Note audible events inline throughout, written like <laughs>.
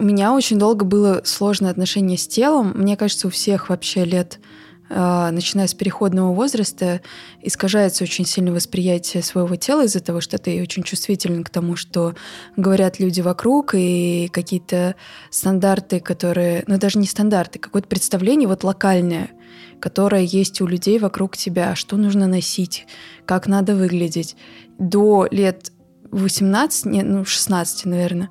У меня очень долго было сложное отношение с телом. Мне кажется, у всех вообще лет а, начиная с переходного возраста, искажается очень сильно восприятие своего тела из-за того, что ты очень чувствителен к тому, что говорят люди вокруг, и какие-то стандарты, которые... Ну, даже не стандарты, какое-то представление вот локальное, которое есть у людей вокруг тебя, что нужно носить, как надо выглядеть. До лет 18, не, ну, 16, наверное,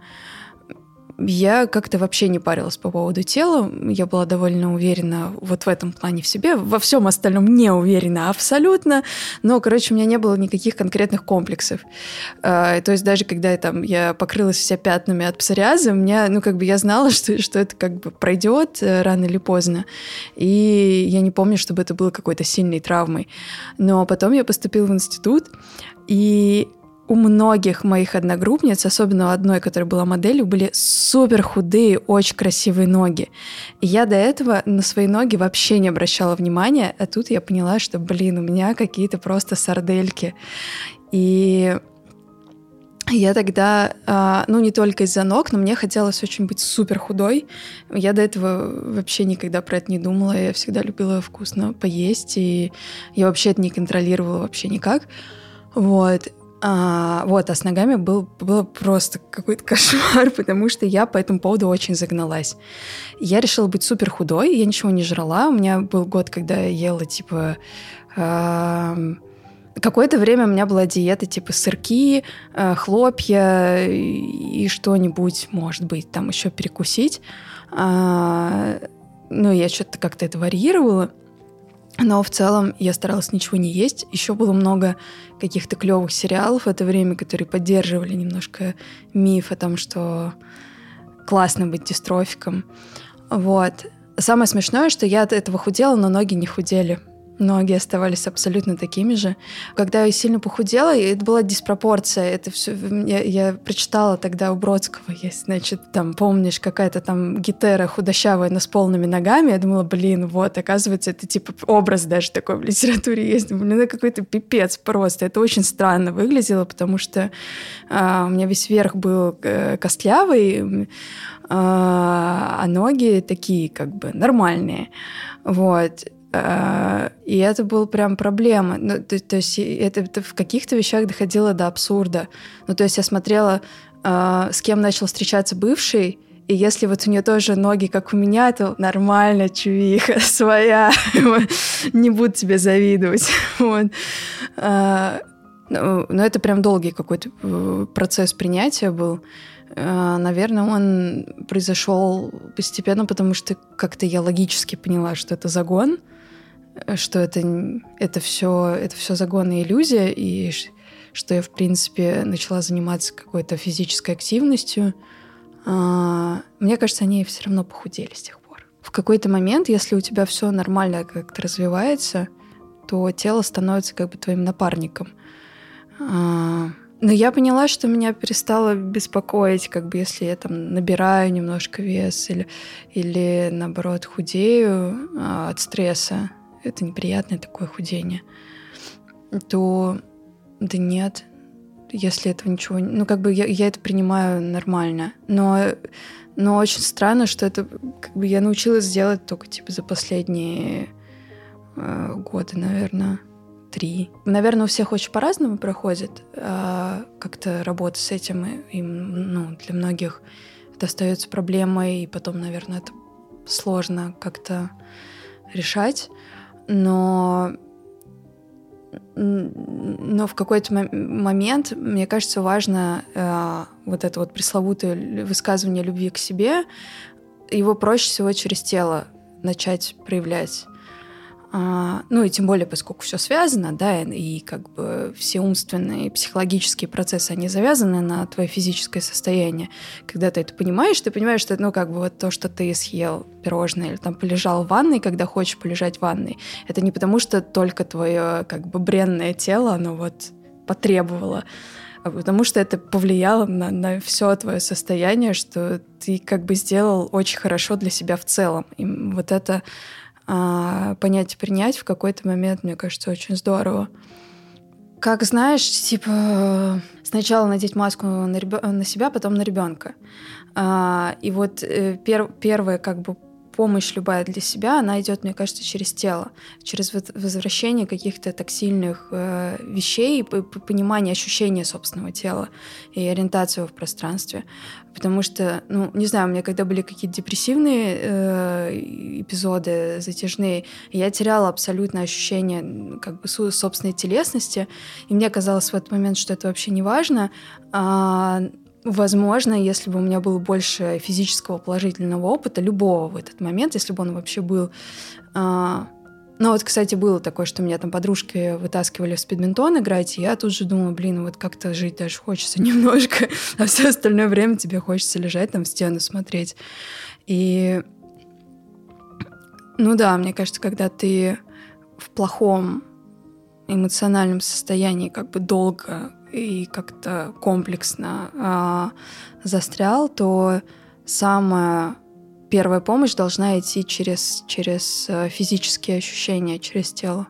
я как-то вообще не парилась по поводу тела. Я была довольно уверена вот в этом плане в себе. Во всем остальном не уверена абсолютно. Но, короче, у меня не было никаких конкретных комплексов. А, то есть даже когда я, там, я покрылась вся пятнами от псориаза, меня, ну, как бы я знала, <laughs> что, что это как бы пройдет э, рано или поздно. И я не помню, чтобы это было какой-то сильной травмой. Но потом я поступила в институт, и у многих моих одногруппниц, особенно у одной, которая была моделью, были супер худые, очень красивые ноги. И я до этого на свои ноги вообще не обращала внимания, а тут я поняла, что, блин, у меня какие-то просто сардельки. И я тогда, а, ну не только из-за ног, но мне хотелось очень быть супер худой. Я до этого вообще никогда про это не думала. Я всегда любила вкусно поесть, и я вообще это не контролировала вообще никак. Вот. А, вот, а с ногами был, был просто какой-то <laughs> кошмар, потому что я по этому поводу очень загналась. Я решила быть супер худой, я ничего не жрала. У меня был год, когда я ела, типа... Э, Какое-то время у меня была диета типа сырки, э, хлопья и что-нибудь, может быть, там еще перекусить. А, ну, я что-то как-то это варьировала. Но в целом я старалась ничего не есть. Еще было много каких-то клевых сериалов в это время, которые поддерживали немножко миф о том, что классно быть дистрофиком. Вот. Самое смешное, что я от этого худела, но ноги не худели. Ноги оставались абсолютно такими же. Когда я сильно похудела, это была диспропорция. Это все я, я прочитала тогда у Бродского есть, значит, там помнишь какая-то там гитера худощавая, но с полными ногами. Я думала, блин, вот, оказывается, это типа образ даже такой в литературе есть. Блин, это какой-то пипец просто. Это очень странно выглядело, потому что а, у меня весь верх был э, костлявый, а, а ноги такие как бы нормальные. Вот. Э, и это был прям проблема. Ну, то, то есть это, это в каких-то вещах доходило до абсурда. Ну, то есть я смотрела, э, с кем начал встречаться бывший, и если вот у нее тоже ноги, как у меня, то нормально, чувиха, <laughs> своя. Не буду тебе завидовать. <laughs> Вот. Э, ну, но это прям долгий какой-то процесс принятия был. Наверное, он произошел постепенно, потому что как-то я логически поняла, что это загон что это, это все это все загон и иллюзия, и что я, в принципе, начала заниматься какой-то физической активностью. А, мне кажется, они все равно похудели с тех пор. В какой-то момент, если у тебя все нормально как-то развивается, то тело становится как бы твоим напарником. А, но я поняла, что меня перестало беспокоить, как бы если я там набираю немножко вес или, или наоборот худею а, от стресса это неприятное такое худение, то да нет, если этого ничего... Ну, как бы я, я это принимаю нормально. Но, но очень странно, что это как бы я научилась делать только типа за последние э, годы, наверное, три. Наверное, у всех очень по-разному проходит э, как-то работа с этим. И, ну, для многих это остается проблемой, и потом, наверное, это сложно как-то решать но но в какой-то момент, мне кажется, важно э, вот это вот пресловутое высказывание любви к себе, его проще всего через тело начать проявлять. А, ну и тем более, поскольку все связано, да, и как бы все умственные и психологические процессы, они завязаны на твое физическое состояние. Когда ты это понимаешь, ты понимаешь, что, ну, как бы вот то, что ты съел пирожное или там полежал в ванной, когда хочешь полежать в ванной, это не потому, что только твое как бы бренное тело, оно вот потребовало, а потому что это повлияло на, на все твое состояние, что ты как бы сделал очень хорошо для себя в целом. И вот это а, понять и принять в какой-то момент, мне кажется, очень здорово. Как знаешь, типа сначала надеть маску на, ребё... на себя, потом на ребенка. А, и вот э, пер, первое как бы помощь любая для себя, она идет, мне кажется, через тело, через возвращение каких-то тактильных э, вещей, понимание, ощущения собственного тела и ориентацию в пространстве. Потому что, ну, не знаю, у меня когда были какие-то депрессивные э, эпизоды затяжные, я теряла абсолютно ощущение как бы собственной телесности, и мне казалось в этот момент, что это вообще не важно, а, Возможно, если бы у меня было больше физического положительного опыта, любого в этот момент, если бы он вообще был... А... Ну вот, кстати, было такое, что меня там подружки вытаскивали в спидминтон играть, и я тут же думала, блин, вот как-то жить даже хочется <laughs> немножко, а все остальное время тебе хочется лежать там в стену смотреть. И... Ну да, мне кажется, когда ты в плохом эмоциональном состоянии как бы долго и как-то комплексно э, застрял, то самая первая помощь должна идти через, через э, физические ощущения, через тело.